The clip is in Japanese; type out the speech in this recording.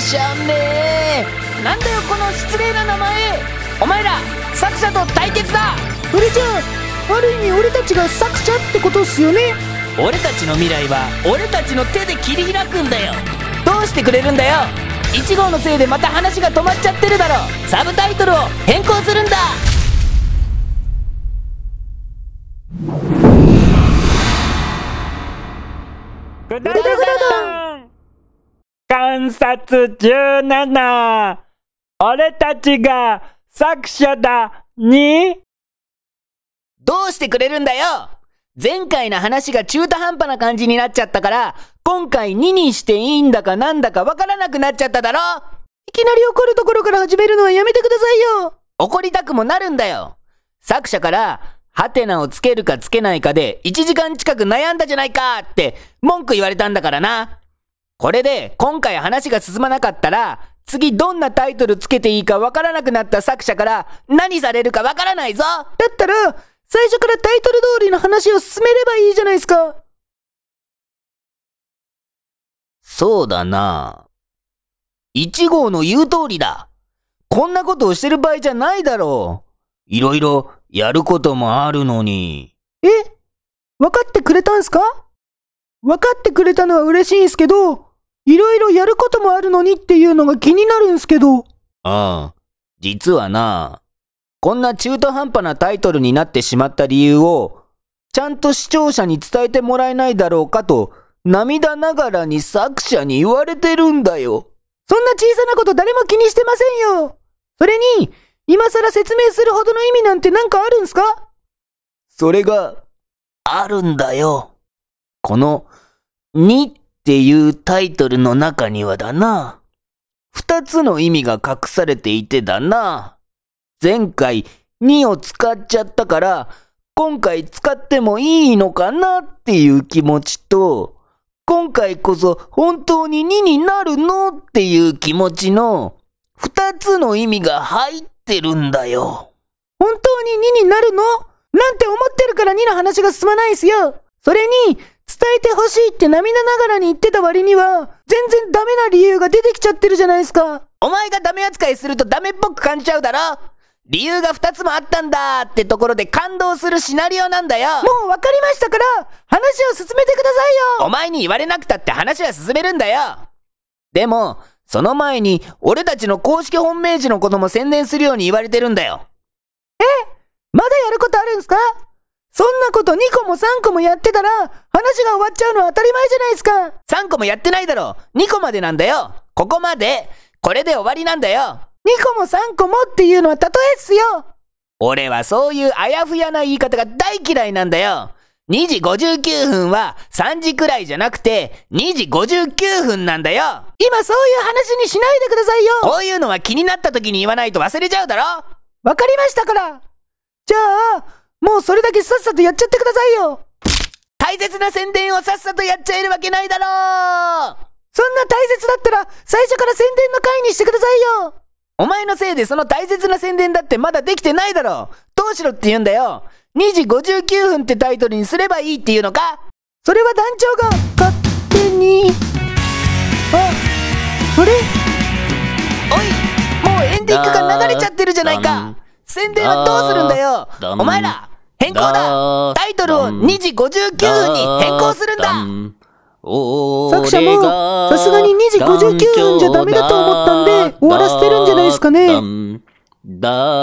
しゃんね。えなんだよこの失礼な名前。お前ら作者と対決だ。それじゃあある意味俺たちが作者ってことっすよね。俺たちの未来は俺たちの手で切り開くんだよ。どうしてくれるんだよ。1号のせいでまた話が止まっちゃってるだろサブタイトルを変更するんだ。ぐだぐだ。ん観察17俺たちが作者だに。どうしてくれるんだよ。前回の話が中途半端な感じになっちゃったから、今回2にしていいんだかなんだかわからなくなっちゃっただろ。いきなり怒るところから始めるのはやめてくださいよ。怒りたくもなるんだよ。作者から、ハテナをつけるかつけないかで1時間近く悩んだじゃないかって文句言われたんだからな。これで今回話が進まなかったら、次どんなタイトルつけていいかわからなくなった作者から何されるかわからないぞだったら最初からタイトル通りの話を進めればいいじゃないですかそうだな。1号の言う通りだ。こんなことをしてる場合じゃないだろう。いろいろやることもあるのに。え？分かってくれたんすか？分かってくれたのは嬉しいんすけど、いろいろやることもあるのにっていうのが気になるんすけど。ああ、実はな、こんな中途半端なタイトルになってしまった理由を、ちゃんと視聴者に伝えてもらえないだろうかと、涙ながらに作者に言われてるんだよ。そんな小さなこと誰も気にしてませんよそれに、今更説明するほどの意味なんてなんかあるんすか？それが、あるんだよ。この、にっっていうタイトルの中にはだな。二つの意味が隠されていてだな。前回、にを使っちゃったから、今回使ってもいいのかなっていう気持ちと、今回こそ本当に2になるのっていう気持ちの、二つの意味が入ってるんだよ。本当に2になるの？なんて思ってるから2の話が進まないんすよそれに、えてほしいって涙ながらに言ってた割には、全然ダメな理由が出てきちゃってるじゃないですか。お前がダメ扱いするとダメっぽく感じちゃうだろ。理由が二つもあったんだってところで感動するシナリオなんだよ。もう分かりましたから、話を進めてくださいよ。お前に言われなくたって話は進めるんだよ。でも、その前に、俺たちの公式ホームページのことも宣伝するように言われてるんだよ。まだやることあるんすか？そんなこと2個も3個もやってたら、話が終わっちゃうのは当たり前じゃないですか。3個もやってないだろ !2 個までなんだよ。ここまで。これで終わりなんだよ !2 個も3個もっていうのは例えっすよ。俺はそういうあやふやな言い方が大嫌いなんだよ。2時59分は3時くらいじゃなくて2時59分なんだよ。今そういう話にしないでくださいよ。こういうのは気になった時に言わないと忘れちゃうだろ。わかりましたから。じゃあ、もうそれだけさっさとやっちゃってくださいよ。大切な宣伝をさっさとやっちゃえるわけないだろそんな大切だったら、最初から宣伝の回にしてくださいよ。お前のせいでその大切な宣伝だってまだできてないだろどうしろって言うんだよ。2時59分ってタイトルにすればいいっていうのか。それは団長が勝手に。あ、あれ？おいもうエンディングが流れちゃってるじゃないか。宣伝はどうするんだよ。お前ら変更だ。タイトルを2時59分に変更するんだ。作者も、さすがに2時59分じゃダメだと思ったんで、終わらせてるんじゃないですかね。